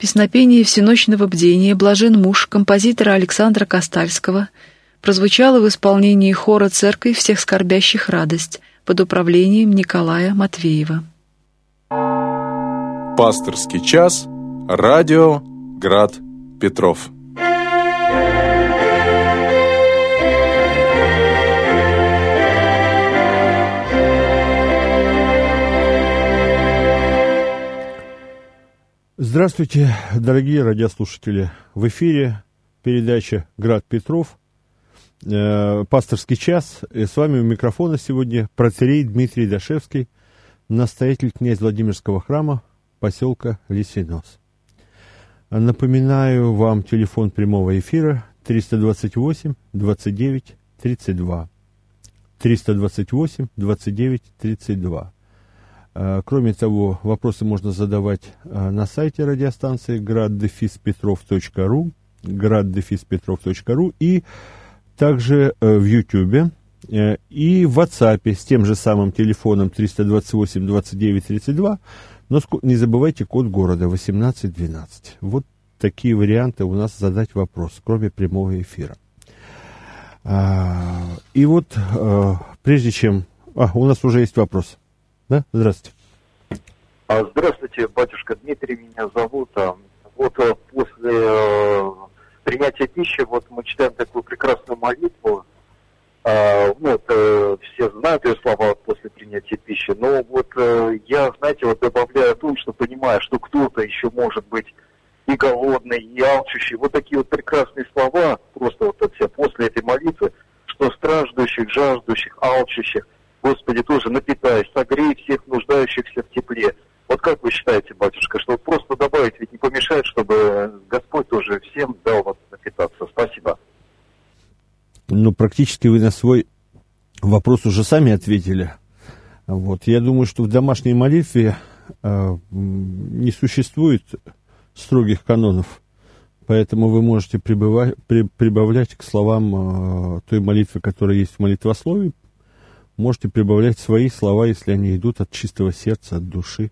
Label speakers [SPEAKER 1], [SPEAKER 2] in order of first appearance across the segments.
[SPEAKER 1] Песнопение всеночного бдения «Блажен муж» композитора Александра Костальского прозвучало в исполнении хора «Церковь всех скорбящих радость» под управлением Николая Матвеева.
[SPEAKER 2] Пасторский час. Радио Град Петров.
[SPEAKER 3] Здравствуйте, дорогие радиослушатели. В эфире передача «Град Петров», э, пасторский час. И с вами у микрофона сегодня протерей Дмитрий Дашевский, настоятель князь Владимирского храма поселка Лисинос. Напоминаю вам телефон прямого эфира 328 29 32. 328 29 32. Кроме того, вопросы можно задавать а, на сайте радиостанции graddefispetrov.ru graddefispetrov.ru и также э, в YouTube э, и в WhatsApp с тем же самым телефоном 328 29 32 но не забывайте код города 1812. Вот такие варианты у нас задать вопрос, кроме прямого эфира. А, и вот, прежде чем... А, у нас уже есть вопрос. Да? Здравствуйте.
[SPEAKER 4] А, здравствуйте, батюшка Дмитрий меня зовут. А, вот а, после э, принятия пищи, вот мы читаем такую прекрасную молитву, а, ну, вот, э, все знают ее слова после принятия пищи, но вот э, я, знаете, вот добавляю о том, что понимаю, что кто-то еще может быть и голодный, и алчущий. Вот такие вот прекрасные слова, просто вот от себя после этой молитвы, что страждущих, жаждущих, алчущих, Господи, тоже напитай, согрей всех нуждающихся в тепле. Вот как вы считаете, батюшка, что просто добавить ведь не помешает, чтобы Господь тоже всем дал вас напитаться? Спасибо
[SPEAKER 3] ну, практически вы на свой вопрос уже сами ответили. Вот. Я думаю, что в домашней молитве э, не существует строгих канонов, поэтому вы можете прибавлять к словам э, той молитвы, которая есть в молитвословии, можете прибавлять свои слова, если они идут от чистого сердца, от души.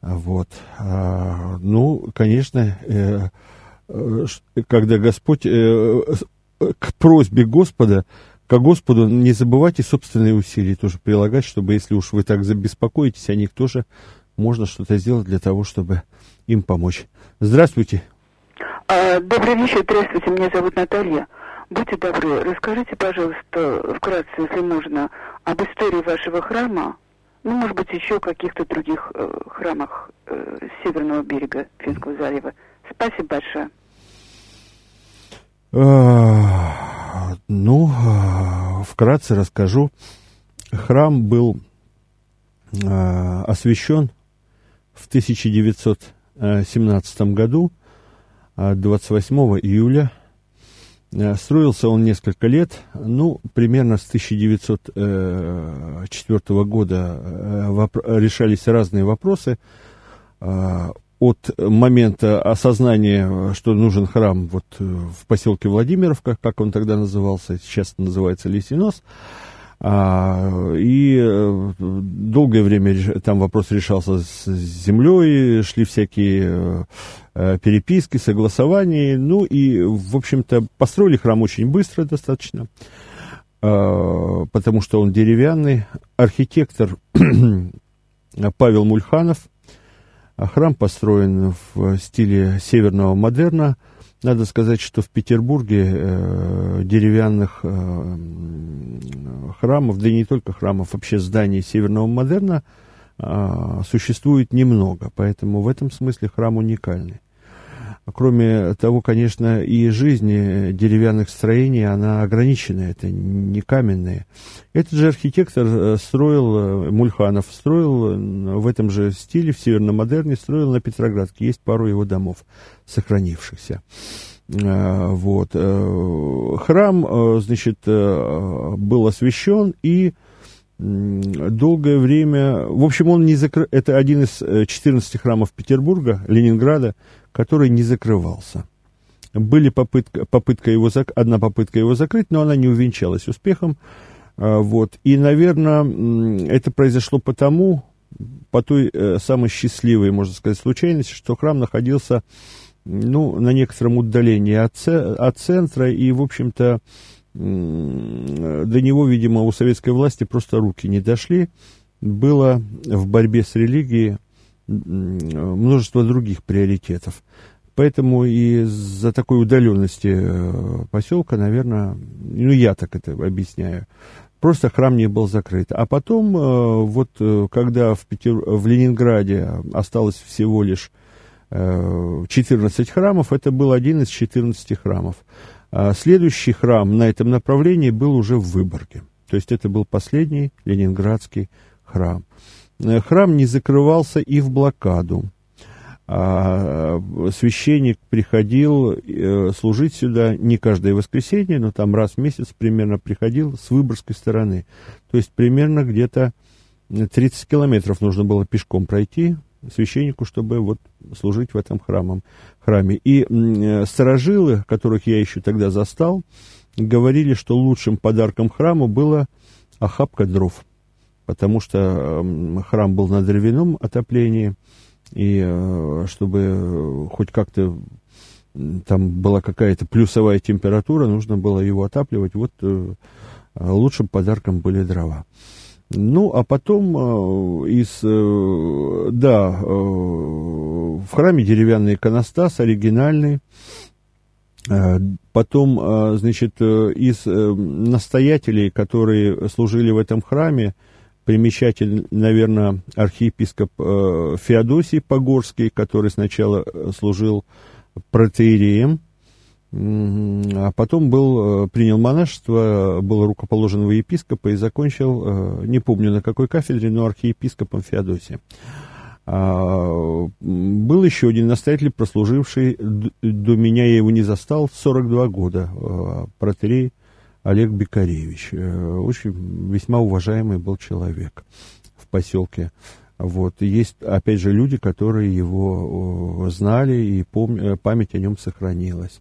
[SPEAKER 3] Вот. А, ну, конечно, э, э, когда Господь э, к просьбе Господа, к Господу не забывайте собственные усилия тоже прилагать, чтобы, если уж вы так забеспокоитесь о них, тоже можно что-то сделать для того, чтобы им помочь. Здравствуйте.
[SPEAKER 5] А, добрый вечер, здравствуйте, меня зовут Наталья. Будьте добры, расскажите, пожалуйста, вкратце, если можно, об истории вашего храма, ну, может быть, еще каких-то других э, храмах э, северного берега Финского залива. Спасибо большое.
[SPEAKER 3] Ну, вкратце расскажу. Храм был освящен в 1917 году, 28 июля. Строился он несколько лет, ну, примерно с 1904 года решались разные вопросы. От момента осознания, что нужен храм вот э, в поселке Владимировка, как он тогда назывался, сейчас называется Лисинос, и э, долгое время там вопрос решался с землей, шли всякие э, переписки, согласования, ну и, в общем-то, построили храм очень быстро достаточно, а, потому что он деревянный. Архитектор Павел Мульханов – а храм построен в стиле северного модерна. Надо сказать, что в Петербурге э, деревянных э, храмов, да и не только храмов, вообще зданий северного модерна э, существует немного. Поэтому в этом смысле храм уникальный. Кроме того, конечно, и жизнь деревянных строений, она ограничена, это не каменные. Этот же архитектор э, строил, э, Мульханов строил э, в этом же стиле, в северном модерне, строил на Петроградке. Есть пару его домов сохранившихся. Вот. Храм, значит, был освящен и долгое время... В общем, он не закры... Это один из 14 храмов Петербурга, Ленинграда, который не закрывался. Были попытка, попытка его, одна попытка его закрыть, но она не увенчалась успехом. А, вот. И, наверное, это произошло потому, по той э, самой счастливой, можно сказать, случайности, что храм находился ну, на некотором удалении от, от центра, и, в общем-то, до него, видимо, у советской власти просто руки не дошли. Было в борьбе с религией множество других приоритетов. Поэтому из-за такой удаленности э, поселка, наверное, ну я так это объясняю, просто храм не был закрыт. А потом, э, вот э, когда в, Петер... в Ленинграде осталось всего лишь 14 храмов, это был один из 14 храмов. А следующий храм на этом направлении был уже в Выборге. То есть это был последний ленинградский храм. Храм не закрывался и в блокаду а священник приходил э, служить сюда не каждое воскресенье, но там раз в месяц примерно приходил с Выборгской стороны. То есть примерно где-то 30 километров нужно было пешком пройти священнику, чтобы вот служить в этом храмом, храме. И э, сторожилы, которых я еще тогда застал, говорили, что лучшим подарком храму было охапка дров, потому что храм был на дровяном отоплении – и э, чтобы хоть как-то там была какая-то плюсовая температура, нужно было его отапливать. Вот э, лучшим подарком были дрова. Ну, а потом э, из, да, в храме деревянный иконостас, оригинальный. Потом, значит, из настоятелей, которые служили в этом храме, примечатель, наверное, архиепископ э, Феодосий Погорский, который сначала э, служил протеереем, а потом был, э, принял монашество, был рукоположен во епископа и закончил, не помню на какой кафедре, но архиепископом Феодосия. А, был еще один настоятель, прослуживший, до меня я его не застал, 42 года, протерей Олег Бекаревич. Э, очень весьма уважаемый был человек в поселке. Вот. есть, опять же, люди, которые его знали, и пом- э, память о нем сохранилась.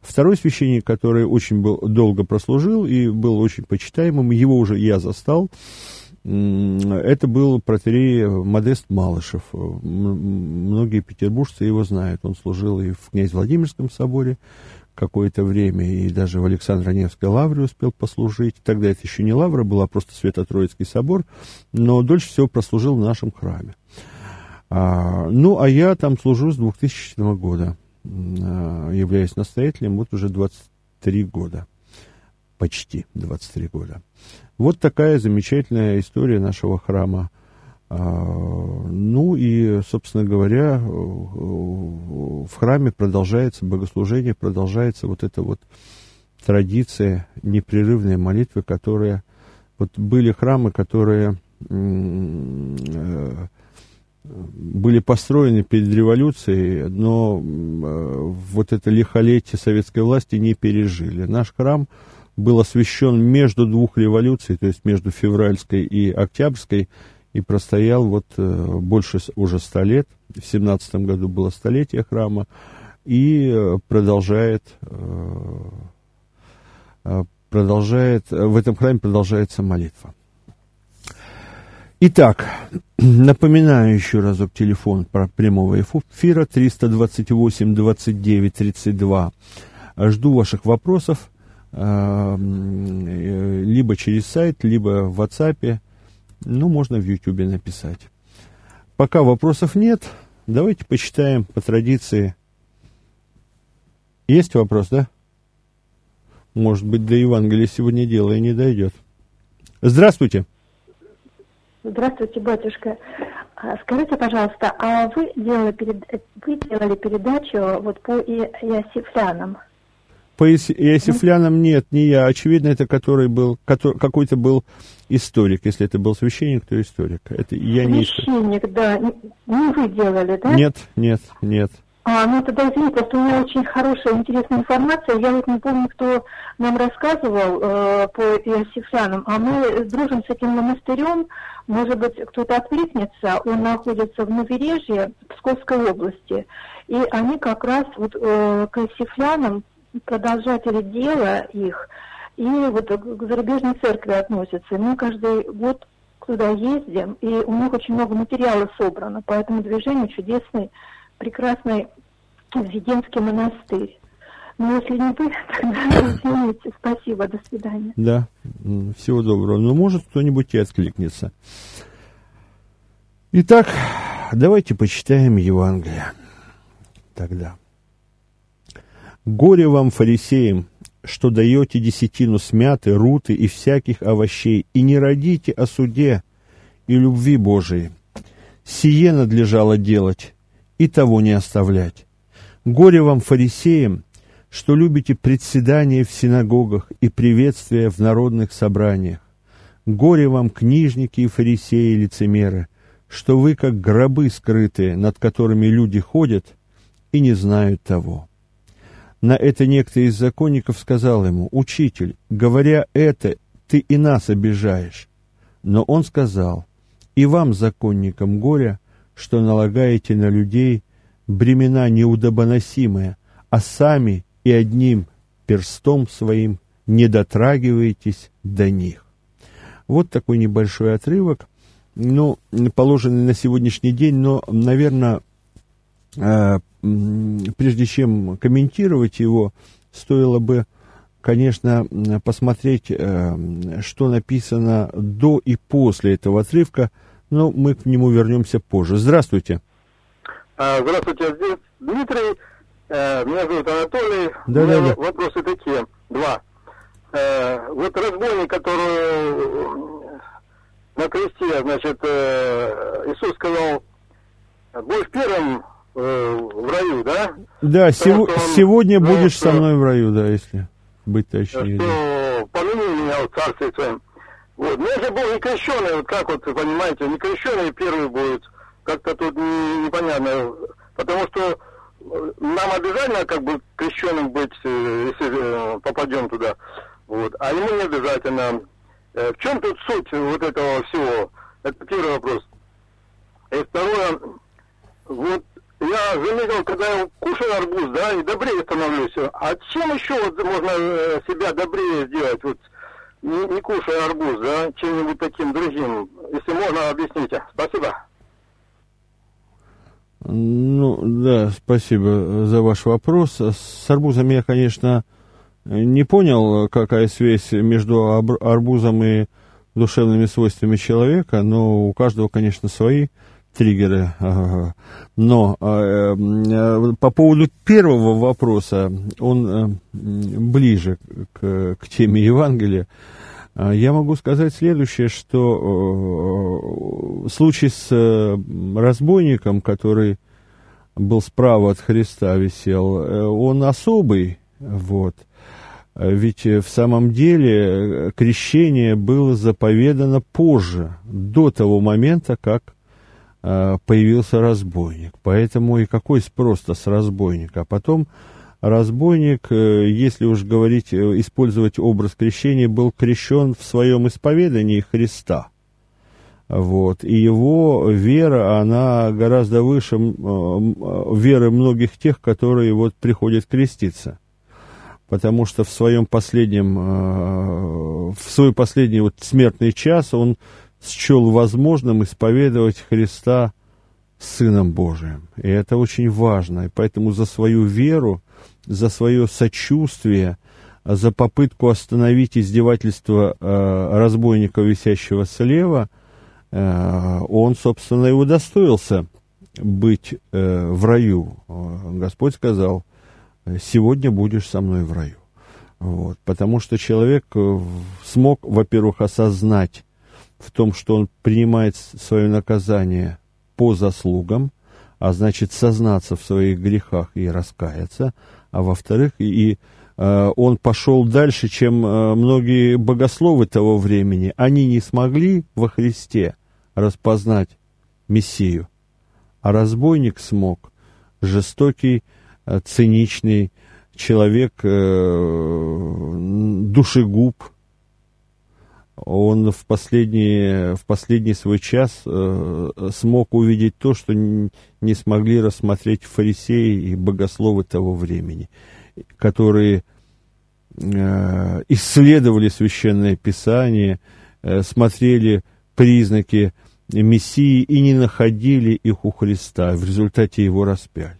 [SPEAKER 3] Второй священник, который очень был, долго прослужил и был очень почитаемым, его уже я застал, это был протерей Модест Малышев. Многие петербуржцы его знают. Он служил и в князь Владимирском соборе, какое-то время и даже в Александро-Невской лавре успел послужить. Тогда это еще не лавра была, просто Свято-Троицкий собор, но дольше всего прослужил в нашем храме. А, ну, а я там служу с 2000 года, а, являюсь настоятелем, вот уже 23 года, почти 23 года. Вот такая замечательная история нашего храма а, ну и, собственно говоря, в храме продолжается богослужение, продолжается вот эта вот традиция непрерывной молитвы, которая... Вот были храмы, которые э, были построены перед революцией, но э, вот это лихолетие советской власти не пережили. Наш храм был освящен между двух революций, то есть между февральской и октябрьской, и простоял вот э, больше уже ста лет. В семнадцатом году было столетие храма и э, продолжает, э, продолжает, в этом храме продолжается молитва. Итак, напоминаю еще разок телефон про прямого эфира 328 29 32. Жду ваших вопросов либо через сайт, либо в WhatsApp ну, можно в Ютубе написать. Пока вопросов нет, давайте почитаем по традиции. Есть вопрос, да? Может быть, до Евангелия сегодня дело и не дойдет. Здравствуйте.
[SPEAKER 6] Здравствуйте, батюшка. А, скажите, пожалуйста, а вы делали, перед... вы делали передачу вот по Иосифлянам?
[SPEAKER 3] По Иосифлянам нет, не я. Очевидно, это который был, который, какой-то был историк. Если это был священник, то историк. Это я
[SPEAKER 6] не Священник, да. Не вы делали, да?
[SPEAKER 3] Нет, нет, нет.
[SPEAKER 6] А, ну тогда извините, просто у меня очень хорошая, интересная информация. Я вот не помню, кто нам рассказывал э, по Иосифлянам, а мы дружим с этим монастырем. Может быть, кто-то откликнется. Он находится в Новережье Псковской области. И они как раз вот э, к Иосифлянам продолжатели дела их и вот к зарубежной церкви относятся. Мы каждый год туда ездим, и у них очень много материала собрано, поэтому движение чудесный, прекрасный Введенский монастырь. Но если не вы, тогда извините. Спасибо, до свидания.
[SPEAKER 3] Да, всего доброго. Ну, может, кто-нибудь и откликнется. Итак, давайте почитаем Евангелие. Тогда. Горе вам, фарисеям, что даете десятину смяты, руты и всяких овощей, и не родите о суде и любви Божией. Сие надлежало делать, и того не оставлять. Горе вам, фарисеям, что любите председание в синагогах и приветствия в народных собраниях. Горе вам, книжники и фарисеи и лицемеры, что вы, как гробы скрытые, над которыми люди ходят и не знают того. На это некто из законников сказал ему, «Учитель, говоря это, ты и нас обижаешь». Но он сказал, «И вам, законникам, горе, что налагаете на людей бремена неудобоносимые, а сами и одним перстом своим не дотрагиваетесь до них». Вот такой небольшой отрывок, ну, положенный на сегодняшний день, но, наверное, э, прежде чем комментировать его, стоило бы, конечно, посмотреть, э, что написано до и после этого отрывка, но мы к нему вернемся позже. Здравствуйте.
[SPEAKER 7] А, здравствуйте, здесь Дмитрий. Э, меня зовут Анатолий.
[SPEAKER 3] Да,
[SPEAKER 7] У меня
[SPEAKER 3] да, да.
[SPEAKER 7] вопросы такие. Два. Э, вот разбойник, который на кресте, значит, Иисус сказал, будешь первым в раю, да?
[SPEAKER 3] Да, сего,
[SPEAKER 7] он,
[SPEAKER 3] сегодня
[SPEAKER 7] ну,
[SPEAKER 3] будешь
[SPEAKER 7] что,
[SPEAKER 3] со мной в раю, да, если быть точнее. да.
[SPEAKER 7] Что помяни меня в царстве своем. Вот. Но же был не крещеный, вот как вот, понимаете, не крещеный первый будет. Как-то тут не, непонятно. Потому что э, нам обязательно как бы крещенным быть, э, если э, попадем туда. Вот. А ему не обязательно. Э, В чем тут суть вот этого всего? Это первый вопрос. И второе, вот я заметил, когда я кушаю арбуз, да, и добрее становлюсь. А чем еще вот можно э, себя добрее сделать, вот не, не кушая арбуз, да, чем-нибудь таким другим? Если можно, объясните. Спасибо.
[SPEAKER 3] Ну, да, спасибо за ваш вопрос. С арбузом я, конечно, не понял, какая связь между арбузом и душевными свойствами человека, но у каждого, конечно, свои триггеры. Но э, э, по поводу первого вопроса, он э, ближе к, к теме Евангелия. А, Я могу сказать следующее, что э, случай с разбойником, который был справа от Христа, висел, он особый, вот. А Ведь в самом деле крещение было заповедано позже, до того момента, как появился разбойник. Поэтому и какой спрос-то с разбойника. А потом разбойник, э, если уж говорить, э, использовать образ крещения, был крещен в своем исповедании Христа. Вот. И его вера, она гораздо выше э, веры многих тех, которые вот приходят креститься. Потому что в своем последнем, э, в свой последний вот смертный час он счел возможным исповедовать Христа Сыном Божиим. И это очень важно. И поэтому за свою веру, за свое сочувствие, за попытку остановить издевательство э, разбойника, висящего слева, э, он, собственно, и удостоился быть э, в раю. Господь сказал, сегодня будешь со мной в раю. Вот. Потому что человек э, смог, во-первых, осознать в том, что он принимает свое наказание по заслугам, а значит сознаться в своих грехах и раскаяться, а во-вторых, и, э, он пошел дальше, чем э, многие богословы того времени. Они не смогли во Христе распознать Мессию, а разбойник смог, жестокий, э, циничный человек, э, душегуб, он в последний, в последний свой час э, смог увидеть то, что не смогли рассмотреть фарисеи и богословы того времени, которые э, исследовали священное писание, э, смотрели признаки Мессии и не находили их у Христа, в результате его распяли.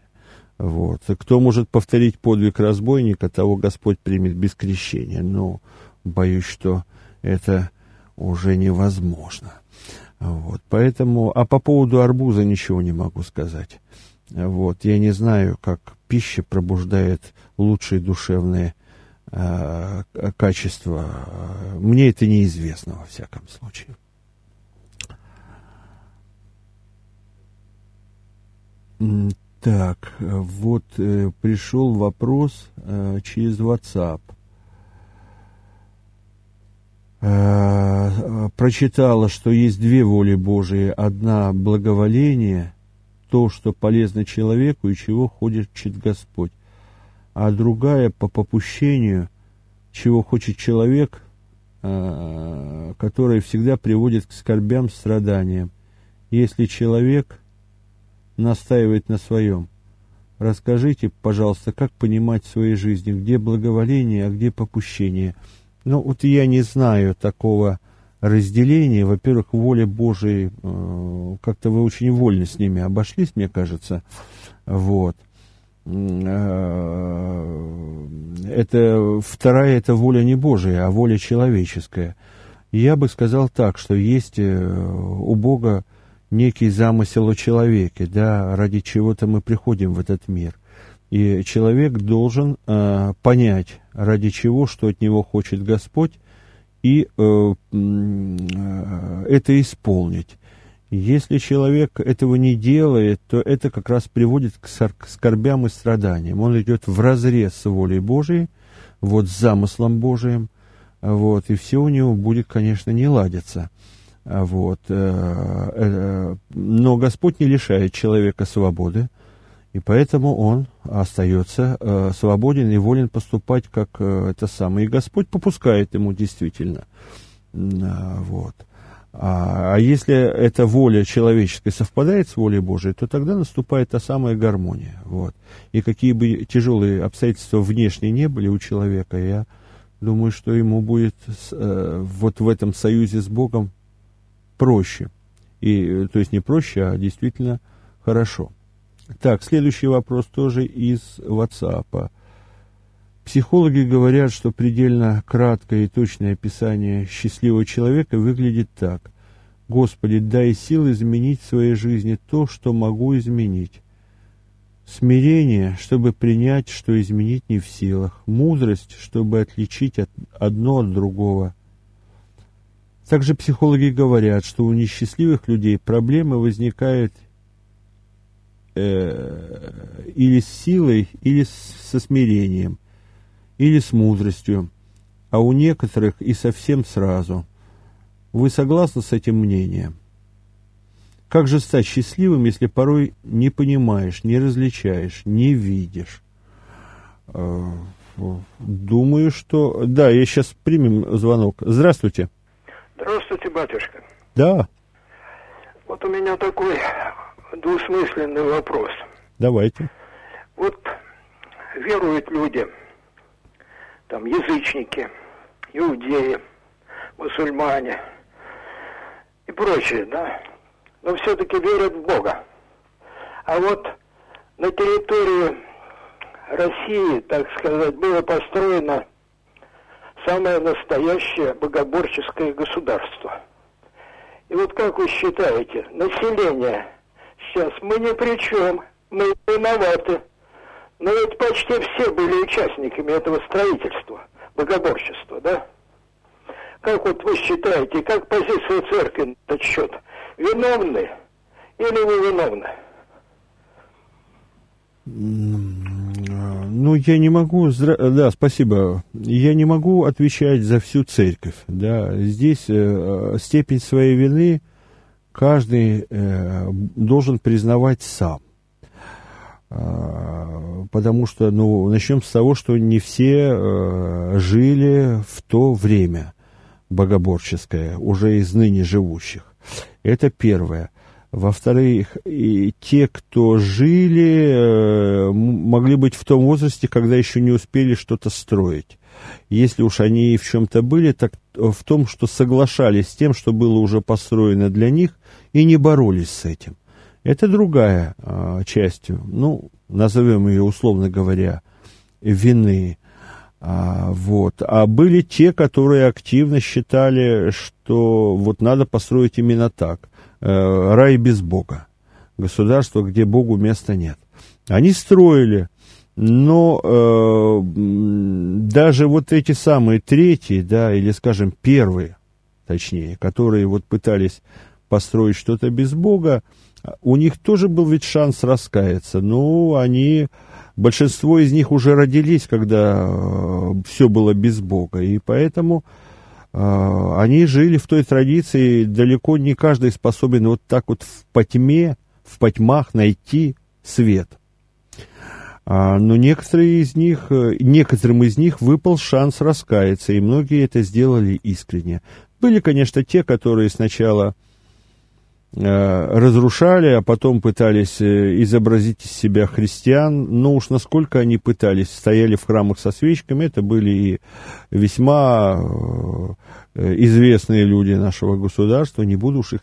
[SPEAKER 3] Вот. Кто может повторить подвиг разбойника, того Господь примет без крещения. Но боюсь, что это уже невозможно. Вот. Поэтому, а по поводу арбуза ничего не могу сказать. Вот. Я не знаю, как пища пробуждает лучшие душевные э, качества. Мне это неизвестно, во всяком случае. Так, вот э, пришел вопрос э, через WhatsApp. Э, прочитала, что есть две воли Божии. Одна – благоволение, то, что полезно человеку и чего хочет Господь. А другая – по попущению, чего хочет человек, э, который всегда приводит к скорбям, страданиям. Если человек – настаивает на своем. Расскажите, пожалуйста, как понимать в своей жизни, где благоволение, а где попущение. Ну, вот я не знаю такого разделения. Во-первых, воля Божией, э, как-то вы очень вольно с ними обошлись, мне кажется. Вот. Э, это вторая, это воля не Божия, а воля человеческая. Я бы сказал так, что есть э, у Бога некий замысел о человеке, да, ради чего-то мы приходим в этот мир. И человек должен э, понять, ради чего, что от него хочет Господь, и э, э, это исполнить. Если человек этого не делает, то это как раз приводит к скорбям и страданиям. Он идет в разрез с волей Божией, вот с замыслом Божиим, вот, и все у него будет, конечно, не ладиться. Вот. Э, э, но Господь не лишает человека свободы, и поэтому он остается э, свободен и волен поступать, как это самое. И Господь попускает ему действительно. Вот. А, а если эта воля человеческая совпадает с волей Божией, то тогда наступает та самая гармония. Вот. И какие бы тяжелые обстоятельства внешние не были у человека, я думаю, что ему будет вот в этом союзе с Богом проще. И, э, то есть не проще, а действительно хорошо. Так, следующий вопрос тоже из WhatsApp. Психологи говорят, что предельно краткое и точное описание счастливого человека выглядит так. Господи, дай сил изменить в своей жизни то, что могу изменить. Смирение, чтобы принять, что изменить не в силах. Мудрость, чтобы отличить от, одно от другого. Также психологи говорят, что у несчастливых людей проблемы возникают э, или с силой, или со смирением, или с мудростью, а у некоторых и совсем сразу. Вы согласны с этим мнением? Как же стать счастливым, если порой не понимаешь, не различаешь, не видишь? Э, думаю, что... Да, я сейчас примем звонок. Здравствуйте.
[SPEAKER 8] Здравствуйте, батюшка.
[SPEAKER 3] Да.
[SPEAKER 8] Вот у меня такой двусмысленный вопрос.
[SPEAKER 3] Давайте.
[SPEAKER 8] Вот веруют люди, там язычники, иудеи, мусульмане и прочие, да, но все-таки верят в Бога. А вот на территории России, так сказать, было построено самое настоящее богоборческое государство. И вот как вы считаете, население сейчас мы ни при чем, мы виноваты. Но ведь почти все были участниками этого строительства, богоборчества, да? Как вот вы считаете, как позиция церкви на этот счет? Виновны или не виновны?
[SPEAKER 3] Ну, я не могу, да, спасибо. Я не могу отвечать за всю церковь. Да. Здесь э, степень своей вины каждый э, должен признавать сам. Э, потому что, ну, начнем с того, что не все э, жили в то время богоборческое, уже из ныне живущих. Это первое. Во-вторых, и те, кто жили, э, могли быть в том возрасте, когда еще не успели что-то строить. Если уж они в чем-то были, так в том, что соглашались с тем, что было уже построено для них, и не боролись с этим. Это другая э, часть, ну, назовем ее условно говоря, вины. А, вот. а были те, которые активно считали, что вот надо построить именно так. Э, рай без Бога. Государство, где Богу места нет. Они строили, но э, даже вот эти самые третьи, да, или, скажем, первые, точнее, которые вот пытались построить что-то без Бога, у них тоже был ведь шанс раскаяться. Но они, большинство из них уже родились, когда э, все было без Бога. И поэтому э, они жили в той традиции, далеко не каждый способен вот так вот в потьме, в потьмах найти свет. А, но некоторые из них, э, некоторым из них выпал шанс раскаяться, и многие это сделали искренне. Были, конечно, те, которые сначала Э, разрушали, а потом пытались э, изобразить из себя христиан. Но уж насколько они пытались, стояли в храмах со свечками, это были и весьма известные люди нашего государства, не буду уж их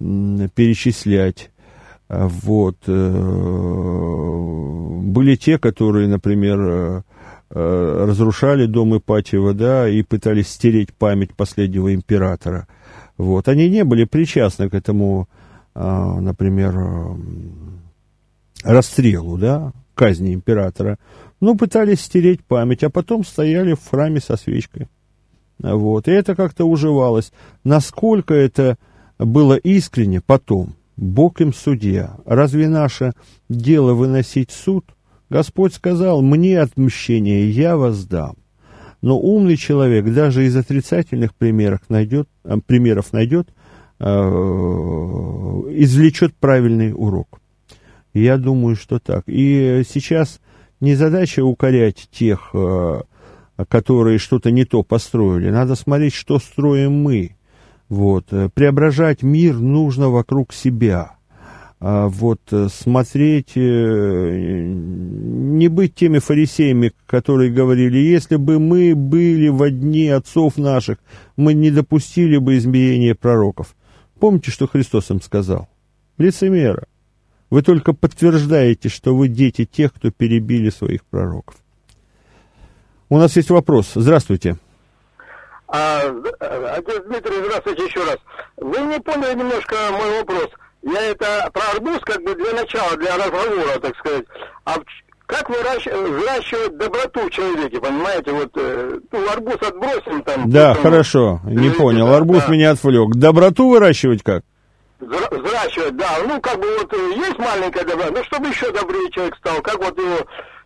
[SPEAKER 3] перечислять. Вот. Были те, которые, например, разрушали дом Ипатьева, да, и пытались стереть память последнего императора – вот. Они не были причастны к этому, а, например, расстрелу, да, казни императора. Но пытались стереть память, а потом стояли в храме со свечкой. Вот. И это как-то уживалось. Насколько это было искренне потом, Бог им судья. Разве наше дело выносить суд? Господь сказал, мне отмщение я воздам. Но умный человек даже из отрицательных примеров найдет, э, примеров найдет, э, извлечет правильный урок. Я думаю, что так. И сейчас не задача укорять тех, э, которые что-то не то построили. Надо смотреть, что строим мы. Вот. Преображать мир нужно вокруг себя. А, вот э, смотреть, э, не быть теми фарисеями, которые говорили, если бы мы были в одни отцов наших, мы не допустили бы изменения пророков. Помните, что Христос им сказал? Лицемера. Вы только подтверждаете, что вы дети тех, кто перебили своих пророков. У нас есть вопрос. Здравствуйте.
[SPEAKER 7] А, э, отец Дмитрий, здравствуйте еще раз. Вы не поняли немножко мой вопрос – я это про арбуз как бы для начала, для разговора, так сказать. А как выращивать, доброту в человеке, понимаете? Вот э, ну, арбуз отбросим там.
[SPEAKER 3] Да, потом, хорошо, не понял. Арбуз да. меня отвлек. Доброту выращивать как?
[SPEAKER 7] Взращивать, да. Ну, как бы вот э, есть маленькая доброта, ну, чтобы еще добрее человек стал. Как вот его,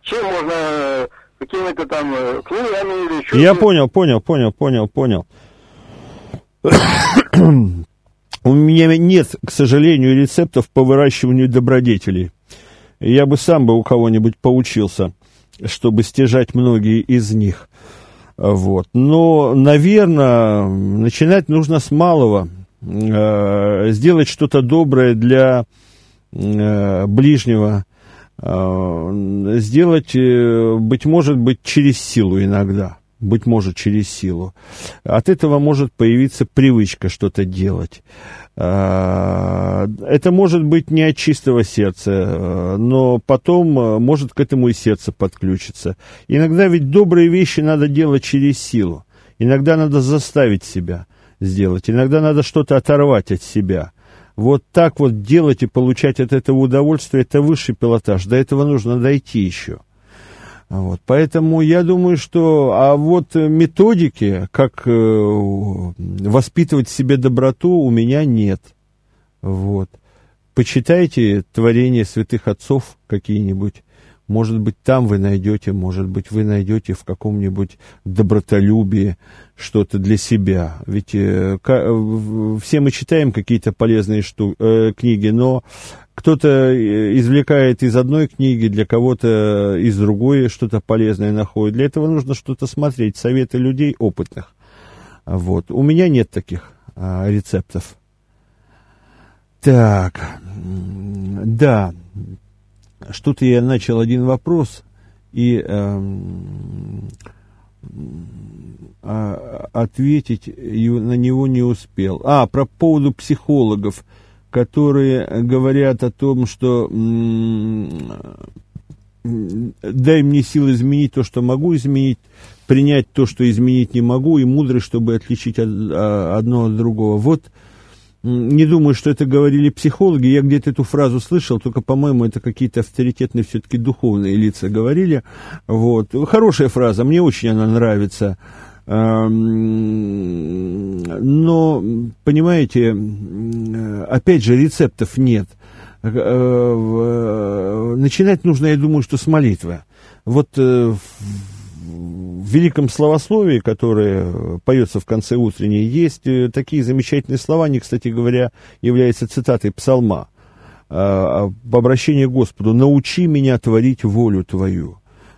[SPEAKER 7] чем можно, э, какими-то там книгами или еще...
[SPEAKER 3] Я понял, понял, понял, понял, понял. У меня нет, к сожалению, рецептов по выращиванию добродетелей. Я бы сам бы у кого-нибудь поучился, чтобы стяжать многие из них. Вот. Но, наверное, начинать нужно с малого. Э, сделать что-то доброе для э, ближнего. Э, сделать, быть может быть, через силу иногда быть может, через силу. От этого может появиться привычка что-то делать. А, это может быть не от чистого сердца, но потом может к этому и сердце подключиться. Иногда ведь добрые вещи надо делать через силу. Иногда надо заставить себя сделать. Иногда надо что-то оторвать от себя. Вот так вот делать и получать от этого удовольствие – это высший пилотаж. До этого нужно дойти еще. Вот, поэтому я думаю, что... А вот методики, как э, воспитывать в себе доброту, у меня нет. Вот. Почитайте творения святых отцов какие-нибудь. Может быть, там вы найдете, может быть, вы найдете в каком-нибудь добротолюбии что-то для себя. Ведь э, э, все мы читаем какие-то полезные шту- э, книги, но кто-то э, извлекает из одной книги, для кого-то из другой что-то полезное находит. Для этого нужно что-то смотреть, советы людей опытных. Вот. У меня нет таких а, рецептов. Так, да. Что-то я начал один вопрос и э, а, ответить на него не успел. А, про поводу психологов, которые говорят о том, что дай мне силы изменить то, что могу изменить, принять то, что изменить не могу, и мудрость, чтобы отличить а, одно от другого. Вот не думаю, что это говорили психологи. Я где-то эту фразу слышал, только, по-моему, это какие-то авторитетные все-таки духовные лица говорили. Вот. Хорошая фраза, мне очень она нравится. Но, понимаете, опять же, рецептов нет. Э, э, начинать нужно, я думаю, что с молитвы. Вот э, в великом словословии, которое поется в конце утренней, есть такие замечательные слова, они, кстати говоря, являются цитатой псалма. Об обращении к Господу «Научи меня творить волю Твою».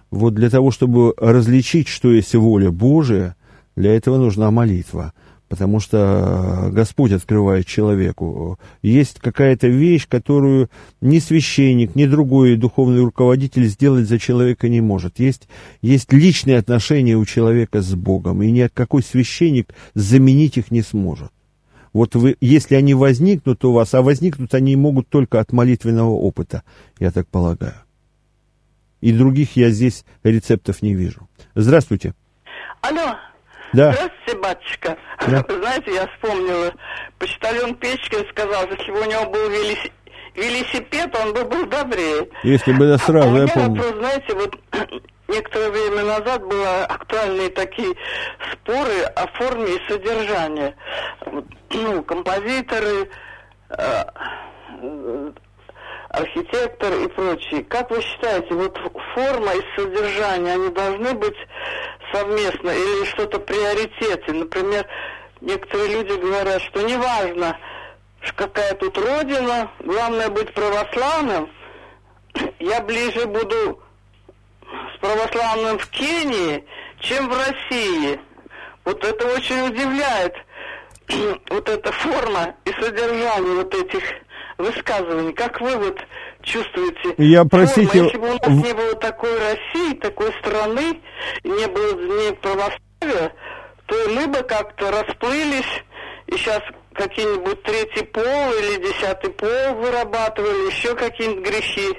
[SPEAKER 3] Вот для того, чтобы различить, что есть воля Божия, для этого нужна молитва потому что Господь открывает человеку. Есть какая-то вещь, которую ни священник, ни другой духовный руководитель сделать за человека не может. Есть, есть личные отношения у человека с Богом, и ни какой священник заменить их не сможет. Вот вы, если они возникнут у вас, а возникнут они могут только от молитвенного опыта, я так полагаю. И других я здесь рецептов не вижу. Здравствуйте.
[SPEAKER 9] Алло,
[SPEAKER 3] да.
[SPEAKER 9] Здравствуйте, батюшка.
[SPEAKER 3] Да.
[SPEAKER 9] Вы знаете, я вспомнила, почтальон Печкин сказал, если бы у него был велосипед, велосипед, он бы был добрее.
[SPEAKER 3] Если бы это сразу,
[SPEAKER 9] а
[SPEAKER 3] я
[SPEAKER 9] помню. вопрос, знаете, вот некоторое время назад были актуальные такие споры о форме и содержании. Ну, композиторы, э, архитектор и прочие. Как вы считаете, вот форма и содержание, они должны быть совместно или что-то приоритете? Например, некоторые люди говорят, что неважно, какая тут родина, главное быть православным. Я ближе буду с православным в Кении, чем в России. Вот это очень удивляет. вот эта форма и содержание вот этих высказываний. Как вы вот чувствуете?
[SPEAKER 3] Я, простите...
[SPEAKER 9] Форма, если бы у нас не было такой России, такой страны, не было ни православия, то мы бы как-то расплылись, и сейчас какие-нибудь третий пол или десятый пол вырабатывали, еще какие-нибудь грехи.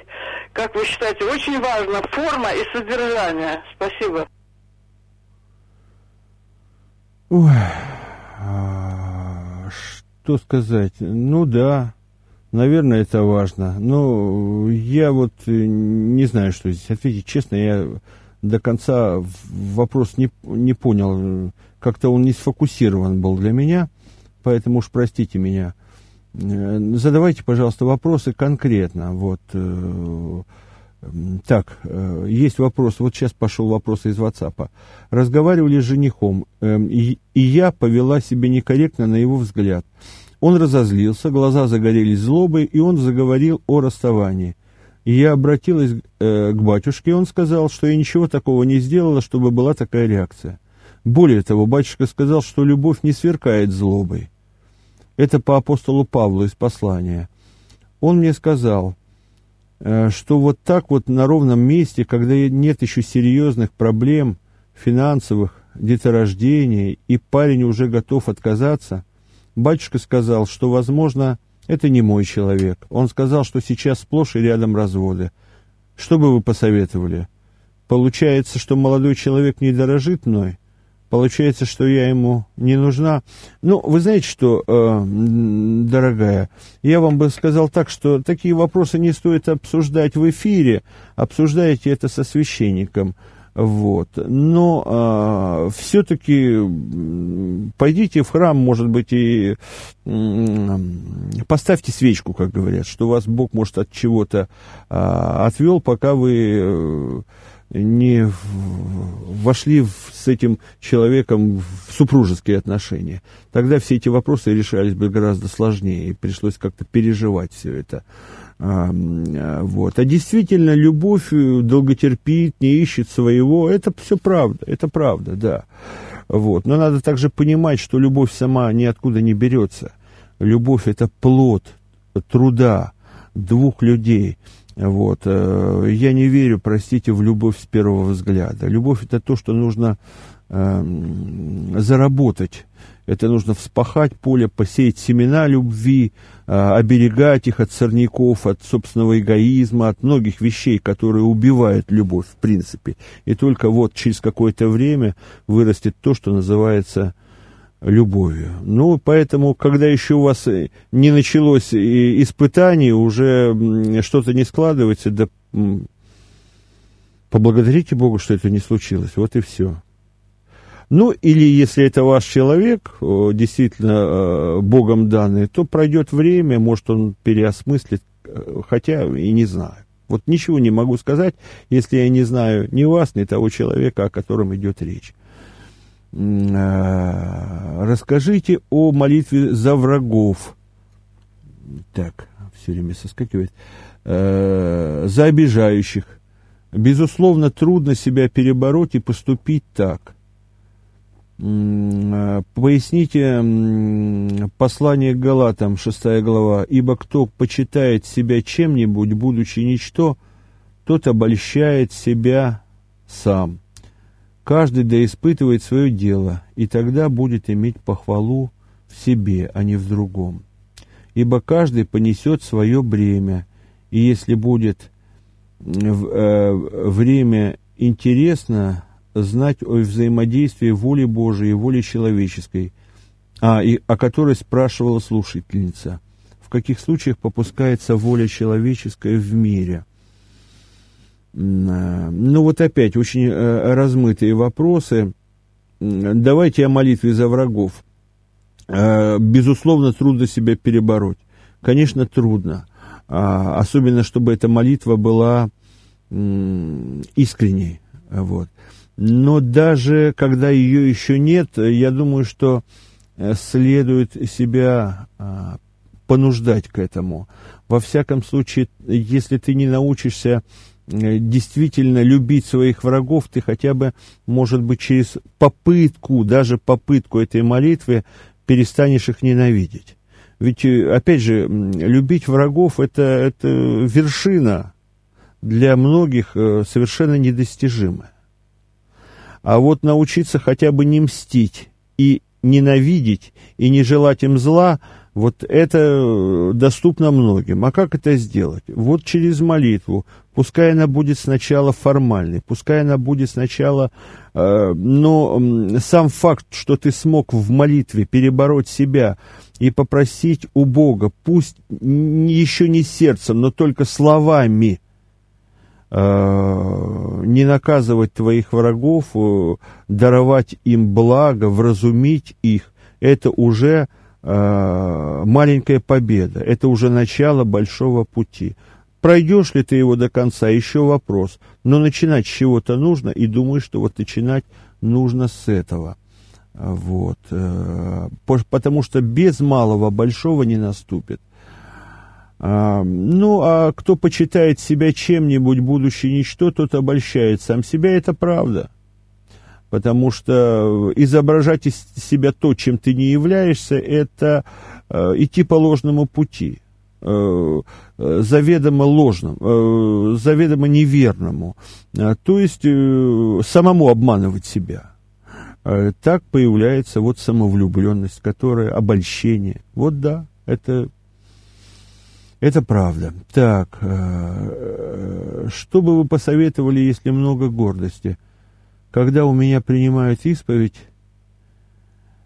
[SPEAKER 9] Как вы считаете, очень важна форма и содержание. Спасибо.
[SPEAKER 3] Ой, а, что сказать? Ну да, Наверное, это важно. Но я вот э, не знаю, что здесь ответить. Честно, я до конца вопрос не, не понял. Как-то он не сфокусирован был для меня, поэтому уж простите меня. Э, задавайте, пожалуйста, вопросы конкретно. Вот. Э, так, есть вопрос. Вот сейчас пошел вопрос из WhatsApp. Разговаривали с женихом, и, и я повела себя некорректно на его взгляд. Он разозлился, глаза загорелись злобой, и он заговорил о расставании. Я обратилась э, к батюшке, и он сказал, что я ничего такого не сделала, чтобы была такая реакция. Более того, батюшка сказал, что любовь не сверкает злобой. Это по апостолу Павлу из послания. Он мне сказал, э, что вот так вот на ровном месте, когда нет еще серьезных проблем финансовых, деторождения, и парень уже готов отказаться – Батюшка сказал, что, возможно, это не мой человек. Он сказал, что сейчас сплошь и рядом разводы. Что бы вы посоветовали? Получается, что молодой человек не дорожит мной? Получается, что я ему не нужна? Ну, вы знаете что, э, дорогая, я вам бы сказал так, что такие вопросы не стоит обсуждать в эфире, обсуждайте это со священником. Вот. Но а, все-таки пойдите в храм, может быть, и поставьте свечку, как говорят, что вас Бог, может, от чего-то а, отвел, пока вы э, не вошли в, с этим человеком в супружеские отношения. Тогда все эти вопросы решались бы гораздо сложнее, и пришлось как-то переживать все это. А, вот. А действительно, любовь э, долготерпит, не ищет своего, это все правда, это правда, да. Вот. Но надо также понимать, что любовь сама ниоткуда не берется. Любовь – это плод труда двух людей, Вот. Э, я не верю, простите, в любовь с первого взгляда. Любовь это то, что нужно э, заработать. Это нужно вспахать поле, посеять семена любви, э, оберегать их от сорняков, от собственного эгоизма, от многих вещей, которые убивают любовь в принципе. И только вот через какое-то время вырастет то, что называется любовью. Ну, поэтому, когда еще у вас э, не началось испытание, уже что-то не складывается, да поблагодарите Богу, что это не случилось. Вот и все. Ну, или если это ваш человек, действительно э, Богом данный, то пройдет время, может, он переосмыслит, э, хотя и не знаю. Вот ничего не могу сказать, если я не знаю ни вас, ни того человека, о котором идет речь. Э, расскажите о молитве за врагов. Так, все время соскакивает. Э, за обижающих. Безусловно, трудно себя перебороть и поступить так. Э, поясните послание к Галатам, 6 глава. «Ибо кто почитает себя чем-нибудь, будучи ничто, тот обольщает себя сам». Каждый да испытывает свое дело, и тогда будет иметь похвалу в себе, а не в другом. Ибо каждый понесет свое бремя, и если будет э, время интересно знать о взаимодействии воли Божией и воли человеческой, а, и, о которой спрашивала слушательница, в каких случаях попускается воля человеческая в мире – ну вот опять очень э, размытые вопросы. Давайте о молитве за врагов. Э, безусловно, трудно себя перебороть. Конечно, трудно. А, особенно, чтобы эта молитва была искренней. Вот. Но даже когда ее еще нет, я думаю, что э, следует себя а, понуждать к этому. Во всяком случае, если ты не научишься Э, действительно любить своих врагов, ты хотя бы, может быть, через попытку, даже попытку этой молитвы перестанешь их ненавидеть. Ведь, э, опять же, любить врагов это, это вершина для многих э, совершенно недостижимая. А вот научиться хотя бы не мстить и ненавидеть, и не желать им зла – вот это э, доступно многим. А как это сделать? Вот через молитву. Пускай она будет сначала формальной, пускай она будет сначала... Э, но сам факт, что ты смог в молитве перебороть себя и попросить у Бога, пусть еще не сердцем, но только словами, не наказывать твоих врагов, э, даровать им благо, вразумить их, это уже Э, маленькая победа. Это уже начало большого пути. Пройдешь ли ты его до конца, еще вопрос. Но начинать с чего-то нужно, и думаю, что вот начинать нужно с этого. Вот. Э, потому что без малого большого не наступит. Ну, а кто почитает себя чем-нибудь, будучи ничто, тот обольщает сам себя, это правда потому что изображать из себя то, чем ты не являешься, это э, идти по ложному пути, э, заведомо ложному, э, заведомо неверному, э, то есть э, самому обманывать себя. Э, так появляется вот самовлюбленность, которая обольщение. Вот да, это это правда. Так, э, что бы вы посоветовали, если много гордости? когда у меня принимают исповедь,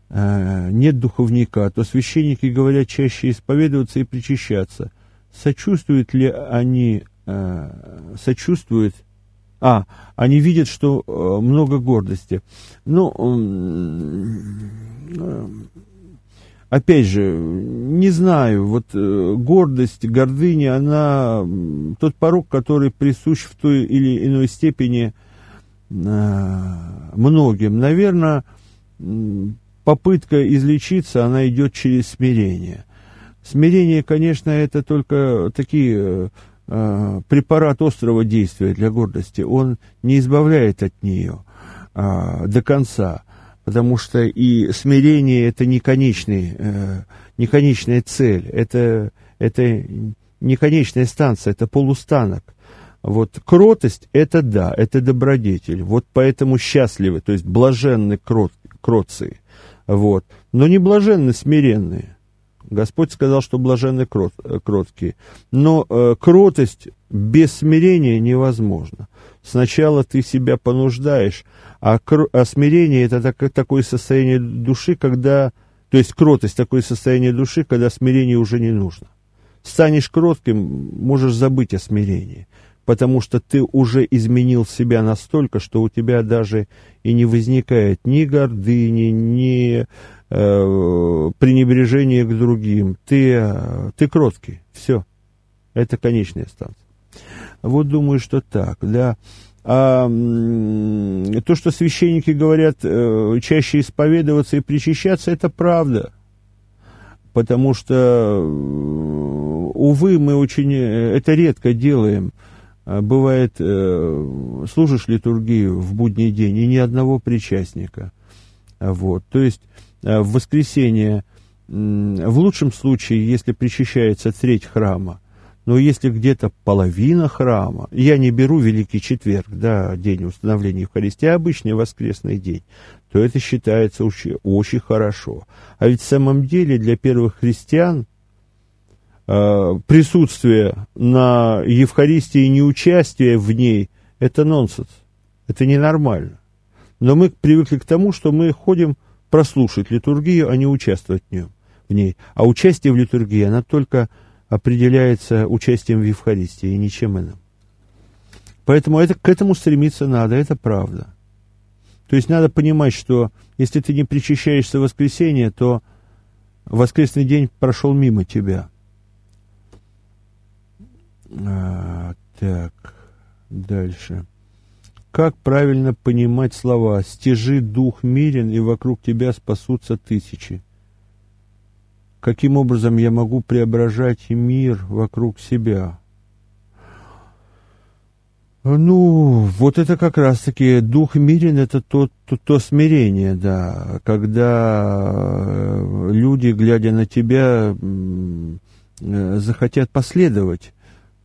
[SPEAKER 3] э, нет духовника, то священники говорят чаще исповедоваться и причащаться. Сочувствуют ли они, э, сочувствуют, а, они видят, что много гордости. Ну, опять же, не знаю, вот гордость, гордыня, она тот порог, который присущ в той или иной степени – многим. Наверное, попытка излечиться, она идет через смирение. Смирение, конечно, это только такие э, препарат острого действия для гордости. Он не избавляет от нее э, до конца, потому что и смирение это не, конечный, э, не конечная цель, это, это не конечная станция, это полустанок. Вот кротость – это да, это добродетель. Вот поэтому счастливы, то есть блаженны крот, кроции. Вот. Но не блаженны смиренные. Господь сказал, что блаженны крот, кроткие. Но э, кротость без смирения невозможна. Сначала ты себя понуждаешь, а, а смирение это так, такое состояние души, когда, то есть кротость такое состояние души, когда смирение уже не нужно. Станешь кротким, можешь забыть о смирении, потому что ты уже изменил себя настолько, что у тебя даже и не возникает ни гордыни, ни э, пренебрежения к другим. Ты, э, ты кроткий, все. Это конечная станция. Вот думаю, что так, да. А то, что священники говорят э, чаще исповедоваться и причащаться, это правда. Потому что, э, увы, мы очень э, это редко делаем. А бывает, служишь литургию в будний день, и ни одного причастника. Вот. То есть в воскресенье, в лучшем случае, если причащается треть храма, но если где-то половина храма, я не беру Великий Четверг, да, день установления Евхаристии, а обычный воскресный день, то это считается очень, очень хорошо. А ведь в самом деле для первых христиан э, присутствие на Евхаристии и неучастие в ней – это нонсенс, это ненормально. Но мы привыкли к тому, что мы ходим прослушать литургию, а не участвовать в, нем, в ней. А участие в литургии, она только определяется участием в Евхаристии и ничем иным. Поэтому это, к этому стремиться надо, это правда. То есть надо понимать, что если ты не причащаешься в воскресенье, то воскресный день прошел мимо тебя. А, так, дальше. Как правильно понимать слова «стяжи дух мирен, и вокруг тебя спасутся тысячи»? Каким образом я могу преображать мир вокруг себя. Ну, вот это как раз-таки дух мирен, это то, то, то смирение, да, когда э, люди, глядя на тебя, э, захотят последовать.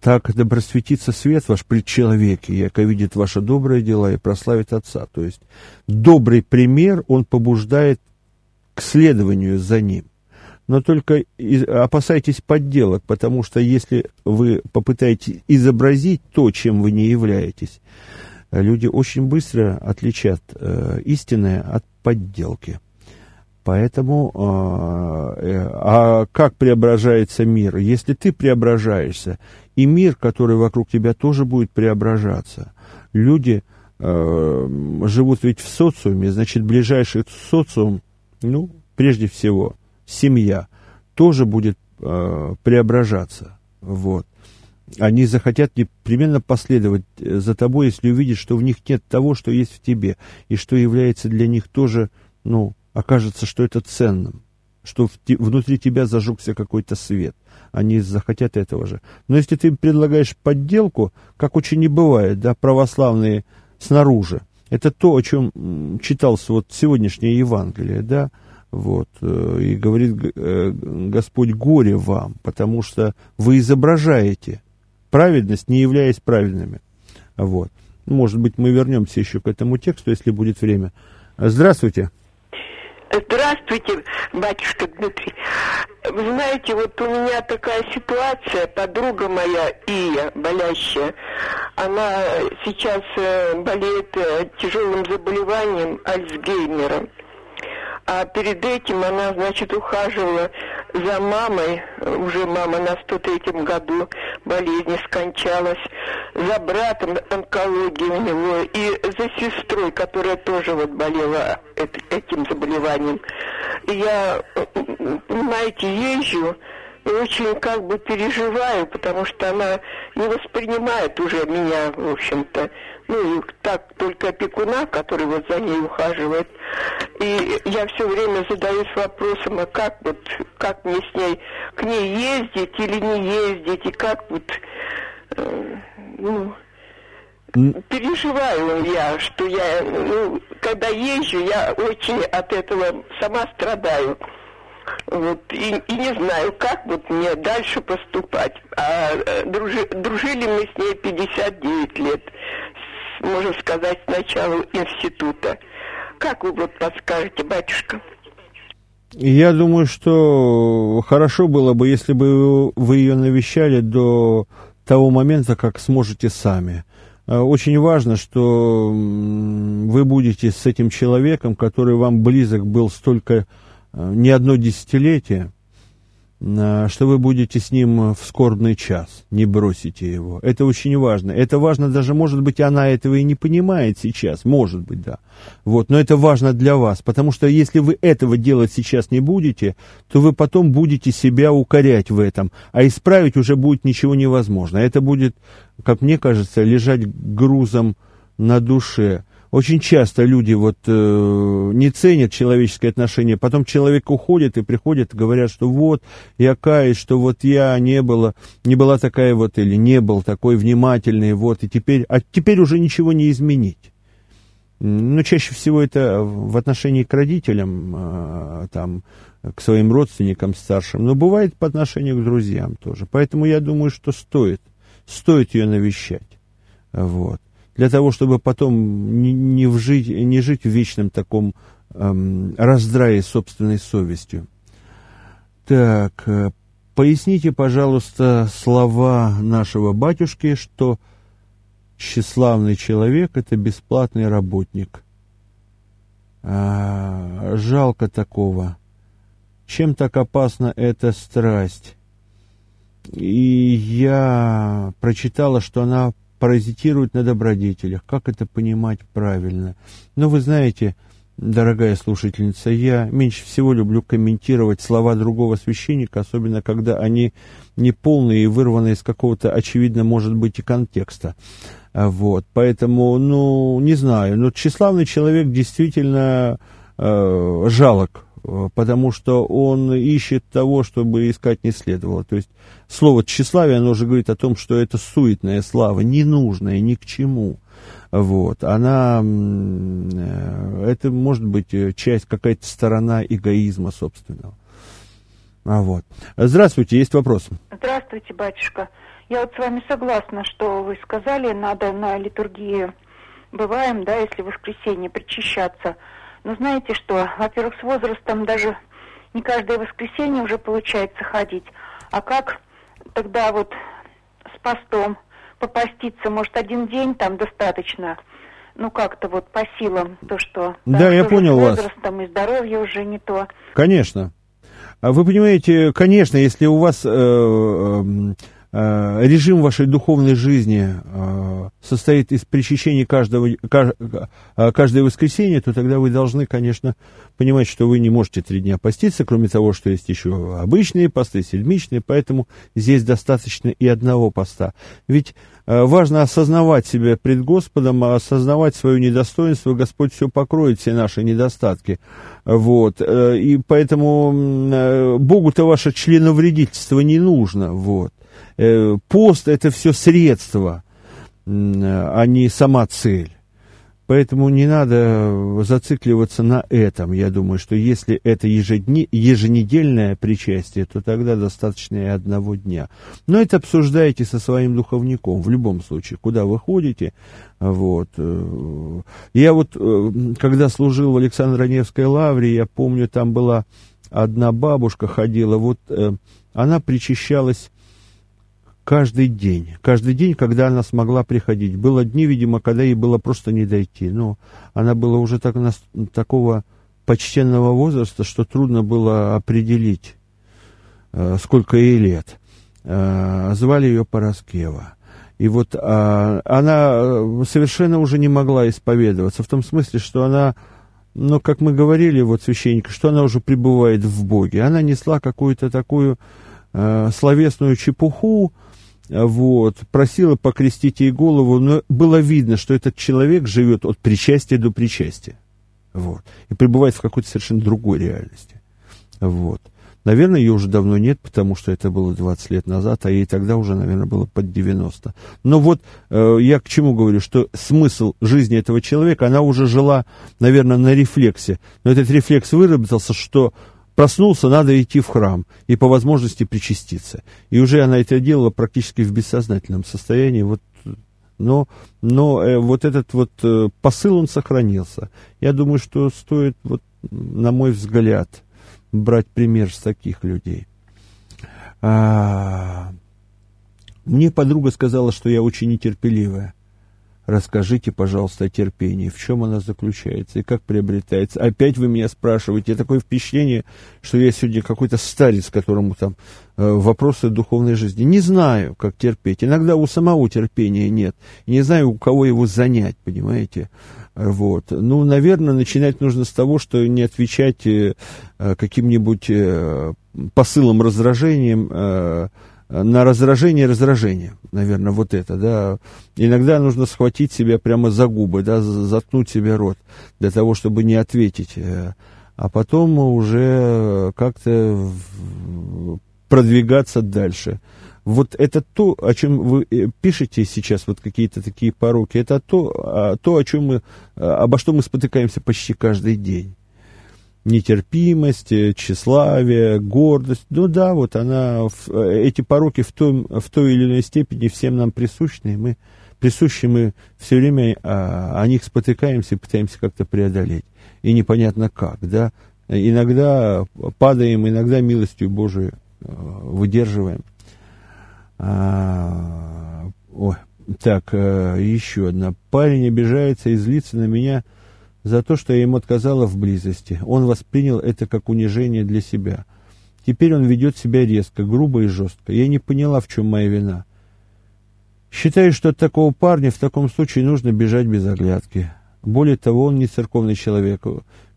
[SPEAKER 3] Так да свет ваш пред человеке, яко видит ваши добрые дела и прославит Отца. То есть добрый пример, он побуждает к следованию за ним но только опасайтесь подделок, потому что если вы попытаетесь изобразить то, чем вы не являетесь, люди очень быстро отличат э, истинное от подделки. Поэтому, э, э, а как преображается мир? Если ты преображаешься, и мир, который вокруг тебя, тоже будет преображаться. Люди живут ведь в социуме, значит, ближайший социум, ну, прежде всего – семья тоже будет э, преображаться. Вот. Они захотят непременно последовать э, за тобой, если увидят, что в них нет того, что есть в тебе, и что является для них тоже, ну, окажется, что это ценным, что в, внутри тебя зажегся какой-то свет. Они захотят этого же. Но если ты предлагаешь подделку, как очень не бывает, да, православные снаружи, это то, о чем читался вот сегодняшнее Евангелие, да, вот, э, и говорит э, Господь горе вам, потому что вы изображаете праведность, не являясь праведными. Вот. Может быть, мы вернемся еще к этому тексту, если будет время. Здравствуйте.
[SPEAKER 10] Здравствуйте, батюшка Дмитрий. Вы знаете, вот у меня такая ситуация, подруга моя Ия, болящая, она сейчас э, болеет тяжелым заболеванием Альцгеймера. А перед этим она, значит, ухаживала за мамой, уже мама на 103-м году болезни скончалась, за братом онкология у него и за сестрой, которая тоже вот болела этим заболеванием. И я, понимаете, езжу, и очень как бы переживаю, потому что она не воспринимает уже меня, в общем-то, ну, и так только опекуна, который вот за ней ухаживает. И я все время задаюсь вопросом, а как вот, как мне с ней, к ней ездить или не ездить, и как вот, э, ну, переживаю я, что я, ну, когда езжу, я очень от этого сама страдаю. Вот, и, и не знаю, как вот мне дальше поступать. А э, дружи, дружили мы с ней 59 лет, с, можно сказать, с начала института. Как вы вот подскажете, батюшка?
[SPEAKER 3] Я думаю, что хорошо было бы, если бы вы ее навещали до того момента, как сможете сами. Э, очень важно, что вы будете с этим человеком, который вам близок был столько, э, не одно десятилетие, Э, что вы будете с ним в скорбный час, не бросите его. Это очень важно. Это важно даже, может быть, она этого и не понимает сейчас, может быть, да. Вот, но это важно для вас, потому что если вы этого делать сейчас не будете, то вы потом будете себя укорять в этом, а исправить уже будет ничего невозможно. Это будет, как мне кажется, лежать грузом на душе. Очень часто люди вот э, не ценят человеческое отношение, потом человек уходит и приходит, говорят, что вот, я каюсь, что вот я не была, не была такая вот, или не был такой внимательный, вот, и теперь, а теперь уже ничего не изменить. Но чаще всего это в отношении к родителям, э, там, к своим родственникам старшим, но бывает по отношению к друзьям тоже. Поэтому я думаю, что стоит, стоит ее навещать. Вот для того, чтобы потом не, не, вжить, не жить в вечном таком эм, раздрае собственной совестью. Так, э, поясните, пожалуйста, слова нашего батюшки, что тщеславный человек – это бесплатный работник. А, жалко такого. Чем так опасна эта страсть? И я прочитала, что она паразитирует на добродетелях. Как это понимать правильно? Но вы знаете, дорогая слушательница, я меньше всего люблю комментировать слова другого священника, особенно когда они неполные и вырваны из какого-то, очевидно, может быть, и контекста. Вот, поэтому, ну, не знаю, но тщеславный человек действительно э, жалок потому что он ищет того, чтобы искать не следовало. То есть слово тщеславие, оно же говорит о том, что это суетная слава, ненужная, ни к чему. Вот, она, э, это может быть э, часть, какая-то сторона эгоизма собственного. А вот. Здравствуйте, есть вопрос.
[SPEAKER 5] Здравствуйте, батюшка. Я вот с вами согласна, что вы сказали, надо на литургии бываем, да, если в воскресенье причащаться – но знаете что, во-первых, с возрастом даже не каждое воскресенье уже получается ходить. А как тогда вот с постом попаститься, может, один день там достаточно? Ну, как-то вот по силам то, что...
[SPEAKER 3] Да, да я понял
[SPEAKER 5] вас.
[SPEAKER 3] С
[SPEAKER 5] возрастом и здоровье уже не то.
[SPEAKER 3] Конечно. А вы понимаете, конечно, если у вас э, Э, режим вашей духовной жизни э, состоит из причащения каждого, э, каждое воскресенье, то тогда вы должны, конечно, понимать, что вы не можете три дня поститься, кроме того, что есть еще обычные посты, седмичные, поэтому здесь достаточно и одного поста. Ведь важно осознавать себя пред Господом, осознавать свое недостоинство, Господь все покроет, все наши недостатки. Вот. И поэтому Богу-то ваше членовредительство не нужно. Вот. Э, пост это все средство, а не сама цель. Поэтому не надо зацикливаться на этом. Я думаю, что если это ежедне, еженедельное причастие, то тогда достаточно и одного дня. Но это обсуждаете со своим духовником в любом случае, куда вы ходите. Вот. Э, я вот, э, когда служил в Александро-Невской лавре, я помню, там была одна бабушка ходила, вот она причащалась каждый день. Каждый день, когда она смогла приходить. Было дни, видимо, когда ей было просто не дойти. Но она была уже так, такого почтенного возраста, что трудно было определить, э, сколько ей лет. Э, звали ее Пороскева. И вот а, она э, совершенно уже не могла исповедоваться, в том смысле, что она, ну, как мы говорили, вот священник, что она уже пребывает в Боге. Она несла какую-то такую э, словесную чепуху, вот, просила покрестить ей голову, но было видно, что этот человек живет от причастия до причастия, вот, и пребывает в какой-то совершенно другой реальности, вот. Наверное, ее уже давно нет, потому что это было 20 лет назад, а ей тогда уже, наверное, было под 90. Но вот э, я к чему говорю, что смысл жизни этого человека, она уже жила, наверное, на рефлексе. Но этот рефлекс выработался, что проснулся, надо идти в храм и по возможности причаститься. И уже она это делала практически в бессознательном состоянии. Вот, но но э, вот этот вот э, посыл, он сохранился. Я думаю, что стоит, вот, на мой взгляд, брать пример с таких людей. А, мне подруга сказала, что я очень нетерпеливая. Расскажите, пожалуйста, о терпении. В чем она заключается и как приобретается? Опять вы меня спрашиваете. Такое впечатление, что я сегодня какой-то старец, которому там э, вопросы духовной жизни. Не знаю, как терпеть. Иногда у самого терпения нет. Не знаю, у кого его занять, понимаете? Вот. Ну, наверное, начинать нужно с того, что не отвечать э, каким-нибудь э, посылом, раздражением, э, на раздражение раздражение, наверное, вот это, да. Иногда нужно схватить себя прямо за губы, да, заткнуть себе рот для того, чтобы не ответить, э, а потом уже как-то продвигаться дальше. Вот это то, о чем вы э, пишете сейчас, вот какие-то такие пороки, это то, а, то о чем мы, обо что мы спотыкаемся почти каждый день нетерпимость, э, тщеславие, гордость. Ну да, вот она, э, эти пороки в, том, в той или иной степени всем нам присущны, мы присущи мы все время а, о них спотыкаемся и пытаемся как-то преодолеть. И непонятно как, да. Иногда падаем, иногда милостью Божией э, выдерживаем. А, ой, так, еще одна. Парень обижается и злится на меня – за то, что я ему отказала в близости. Он воспринял это как унижение для себя. Теперь он ведет себя резко, грубо и жестко. Я не поняла, в чем моя вина. Считаю, что от такого парня в таком случае нужно бежать без оглядки. Более того, он не церковный человек.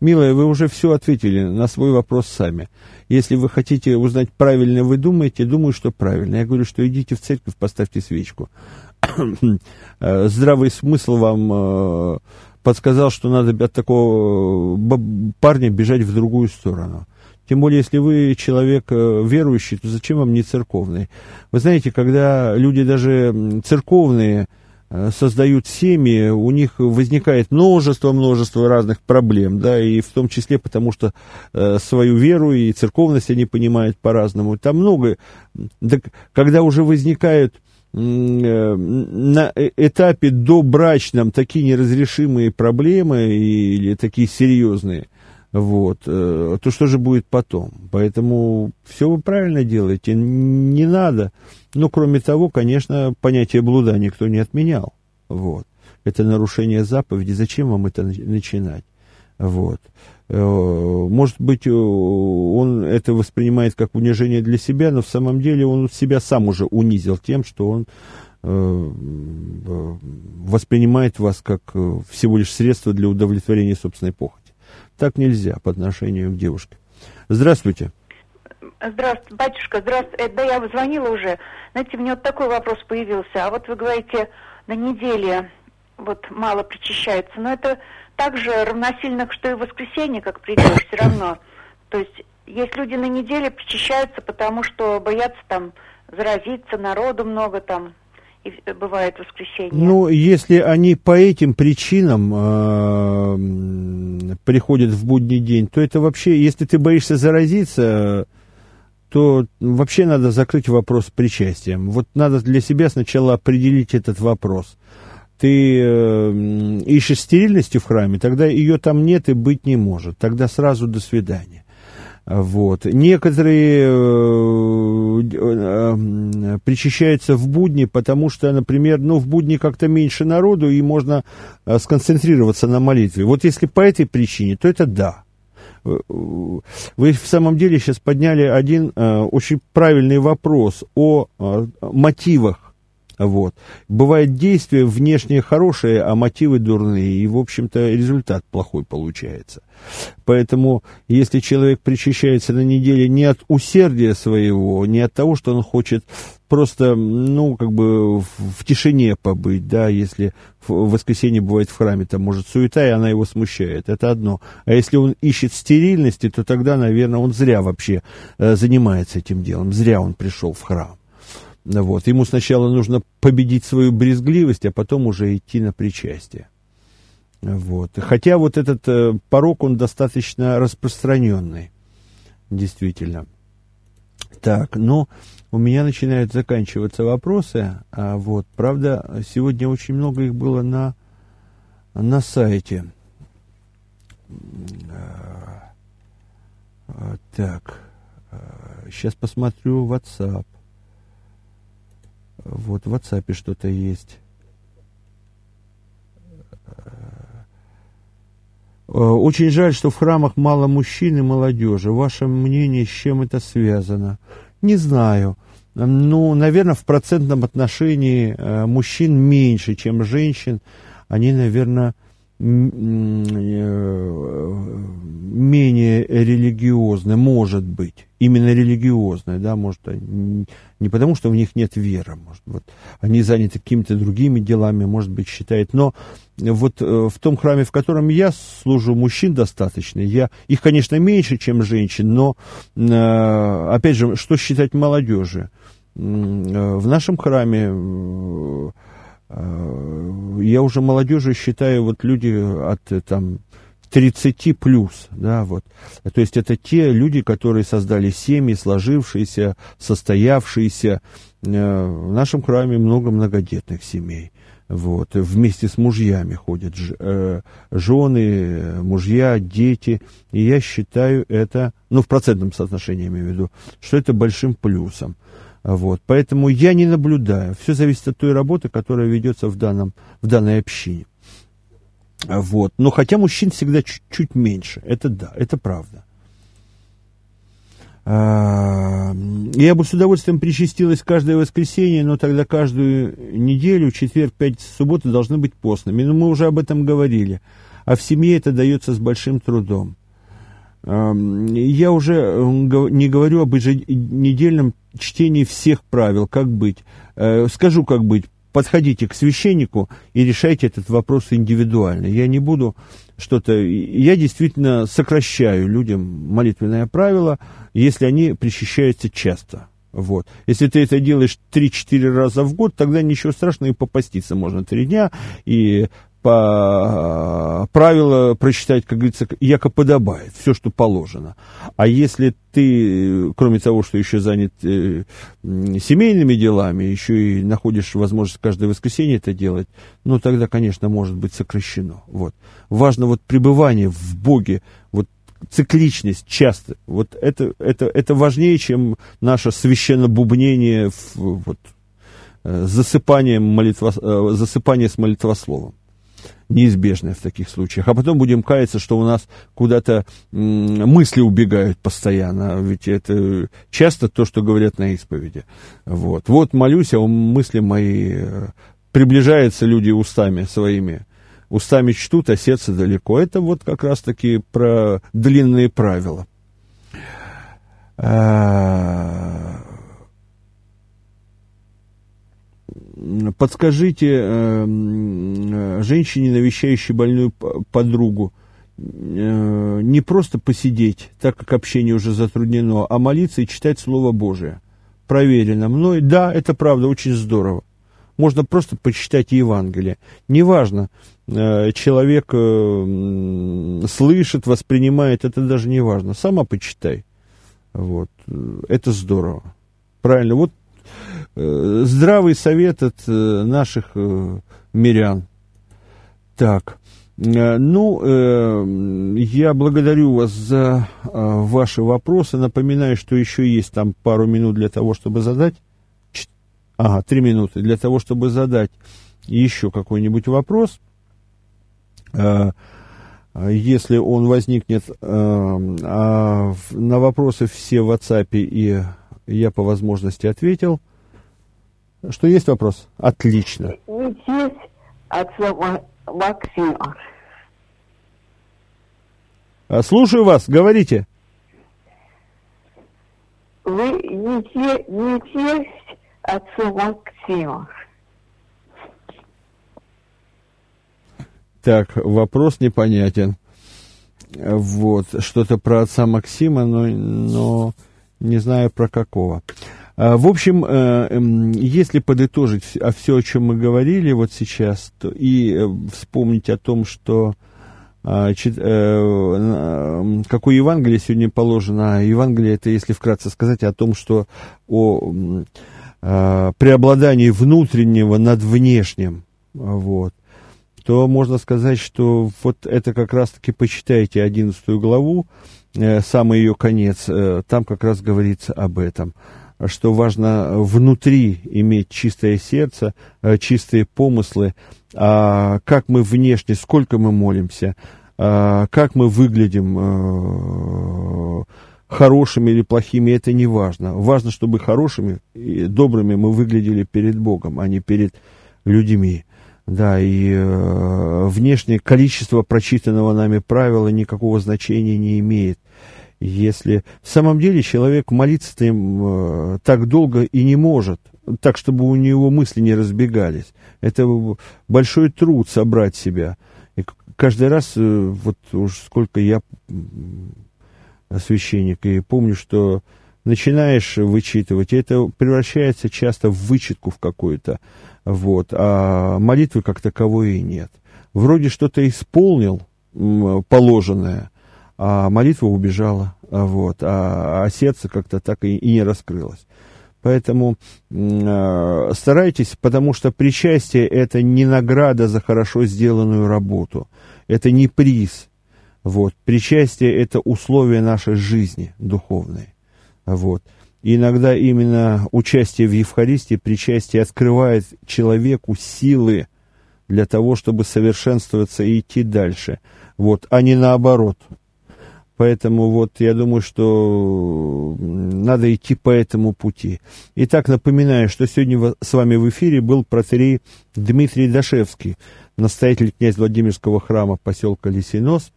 [SPEAKER 3] Милая, вы уже все ответили на свой вопрос сами. Если вы хотите узнать, правильно вы думаете, думаю, что правильно. Я говорю, что идите в церковь, поставьте свечку. Э, здравый смысл вам э, подсказал, что надо от такого э, парня бежать в другую сторону. Тем более, если вы человек э, верующий, то зачем вам не церковный? Вы знаете, когда люди даже церковные э, создают семьи, у них возникает множество-множество разных проблем, да, и в том числе потому, что э, свою веру и церковность они понимают по-разному. Там много, да, когда уже возникают на э, этапе добрачном такие неразрешимые проблемы или такие серьезные, вот, э, то что же будет потом? Поэтому все вы правильно делаете, не надо. Ну, кроме того, конечно, понятие блуда никто не отменял. Вот. Это нарушение заповеди. Зачем вам это начинать? Вот. Э, может быть, э, он это воспринимает как унижение для себя, но в самом деле он себя сам уже унизил тем, что он э, воспринимает вас как всего лишь средство для удовлетворения собственной похоти. Так нельзя по отношению к девушке. Здравствуйте.
[SPEAKER 11] Здравствуйте, батюшка, здравствуйте. Да, я звонила уже. Знаете, у меня вот такой вопрос появился. А вот вы говорите, на неделе вот мало причащается. Но это также равносильно, что и в воскресенье, как придешь, все равно. То есть есть люди на неделе причащаются, потому что боятся там заразиться, народу много там, и бывает воскресенье.
[SPEAKER 3] Ну, если они по этим причинам э, приходят в будний день, то это вообще, если ты боишься заразиться, то вообще надо закрыть вопрос причастием. Вот надо для себя сначала определить этот вопрос ты э, ищешь стерильности в храме, тогда ее там нет и быть не может. Тогда сразу до свидания. Вот. Некоторые э, э, причащаются в будни, потому что, например, ну, в будни как-то меньше народу, и можно э, сконцентрироваться на молитве. Вот если по этой причине, то это да. Вы в самом деле сейчас подняли один э, очень правильный вопрос о э, мотивах вот. Бывает действие внешнее хорошее, а мотивы дурные, и, в общем-то, результат плохой получается. Поэтому, если человек причащается на неделе не от усердия своего, не от того, что он хочет просто, ну, как бы в тишине побыть, да, если в воскресенье бывает в храме, там, может, суета, и она его смущает, это одно. А если он ищет стерильности, то тогда, наверное, он зря вообще э, занимается этим делом, зря он пришел в храм. Вот. Ему сначала нужно победить свою брезгливость, а потом уже идти на причастие. Вот. Хотя вот этот э, порог, он достаточно распространенный. действительно. Так, ну, у меня начинают заканчиваться вопросы, а вот, правда, сегодня очень много их было на, на сайте. А, а, так, сейчас посмотрю WhatsApp. Вот в WhatsApp что-то есть. Очень жаль, что в храмах мало мужчин и молодежи. Ваше мнение, с чем это связано? Не знаю. Ну, наверное, в процентном отношении э, мужчин меньше, чем женщин. Они, наверное, Э, менее религиозны, может быть, именно религиозные, да, может, не потому, что в них нет веры, может, вот, они заняты какими-то другими делами, может быть, считает, но вот э, в том храме, в котором я служу, мужчин достаточно, я, их, конечно, меньше, чем женщин, но, э, опять же, что считать молодежи? В нашем храме Э, я уже молодежи считаю, вот люди от там 30 плюс, да, вот. То есть это те люди, которые создали семьи, сложившиеся, состоявшиеся. Э, в нашем храме много многодетных семей. Вот, вместе с мужьями ходят э, жены, мужья, дети. И я считаю это, ну, в процентном соотношении имею в виду, что это большим плюсом. Вот. Поэтому я не наблюдаю. Все зависит от той работы, которая ведется в, данном, в данной общине. Вот. Но хотя мужчин всегда чуть-чуть меньше. Это да, это правда. А, я бы с удовольствием причастилась каждое воскресенье, но тогда каждую неделю, четверг, пятница, суббота должны быть постными. Но мы уже об этом говорили. А в семье это дается с большим трудом. Я уже не говорю об еженедельном чтении всех правил, как быть. Э, скажу, как быть. Подходите к священнику и решайте этот вопрос индивидуально. Я не буду что-то... Я действительно сокращаю людям молитвенное правило, если они причащаются часто. Вот. Если ты это делаешь 3-4 раза в год, тогда ничего страшного, и попаститься можно 3 дня, и по правила прочитать, как говорится, яко подобает, все, что положено. А если ты, кроме того, что еще занят э, семейными делами, еще и находишь возможность каждое воскресенье это делать, ну, тогда, конечно, может быть сокращено. Вот. Важно вот пребывание в Боге, вот цикличность часто. Вот это, это, это важнее, чем наше священное бубнение, в, вот, э, засыпание, молитва, э, засыпание с молитвословом неизбежное в таких случаях. А потом будем каяться, что у нас куда-то мысли убегают постоянно. Ведь это часто то, что говорят на исповеди. Вот, вот молюсь, а мысли мои э, приближаются люди устами своими. Устами чтут, а сердце далеко. Это вот как раз-таки про длинные правила. А, подскажите э, э, женщине, навещающей больную подругу, э, не просто посидеть, так как общение уже затруднено, а молиться и читать Слово Божие. Проверено мной. Да, это правда, очень здорово. Можно просто почитать Евангелие. Неважно, человек слышит, воспринимает, это даже не важно. Сама почитай. Вот. Это здорово. Правильно. Вот здравый совет от э, наших э, мирян. Так, ну, я благодарю вас за ваши вопросы. Напоминаю, что еще есть там пару минут для того, чтобы задать. Ага, три минуты для того, чтобы задать еще какой-нибудь вопрос. Если он возникнет, а на вопросы все в WhatsApp и я по возможности ответил. Что есть вопрос? Отлично.
[SPEAKER 10] Есть от Максима.
[SPEAKER 3] А, слушаю вас, говорите.
[SPEAKER 10] Вы не, тесть отцу Максима.
[SPEAKER 3] Так, вопрос непонятен. Вот, что-то про отца Максима, но, но не знаю про какого. А, в общем, э, эм, если подытожить а все, о чем мы говорили вот сейчас, то и э, вспомнить о том, что а, э, какое Евангелие сегодня положено. Евангелие это, если вкратце сказать, о том, что о преобладании внутреннего над внешним. Вот то можно сказать, что вот это как раз-таки почитайте 11 главу, самый ее конец, там как раз говорится об этом что важно внутри иметь чистое сердце, э, чистые помыслы, а как мы внешне, сколько мы молимся, а как мы выглядим э, хорошими или плохими, это не важно. Важно, чтобы хорошими и добрыми мы выглядели перед Богом, а не перед людьми. Да, и э, внешнее количество прочитанного нами правила никакого значения не имеет. Если в самом деле человек молиться им э, так долго и не может, так, чтобы у него мысли не разбегались. Это большой труд собрать себя. И каждый раз, э, вот уж сколько я священник, и помню, что начинаешь вычитывать, и это превращается часто в вычетку в какую-то. Вот, а молитвы как таковой и нет. Вроде что-то исполнил положенное, а молитва убежала, вот, а, а сердце как-то так и, и не раскрылось. Поэтому э, старайтесь, потому что причастие это не награда за хорошо сделанную работу, это не приз. Вот. Причастие это условие нашей жизни духовной. Вот. Иногда именно участие в Евхаристии, причастие открывает человеку силы для того, чтобы совершенствоваться и идти дальше, вот, а не наоборот. Поэтому вот я думаю, что надо идти по этому пути. Итак, напоминаю, что сегодня с вами в эфире был протерей Дмитрий Дашевский, настоятель князь Владимирского храма поселка Лисинос.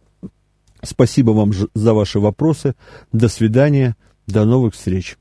[SPEAKER 3] Спасибо вам за ваши вопросы. До свидания. До новых встреч.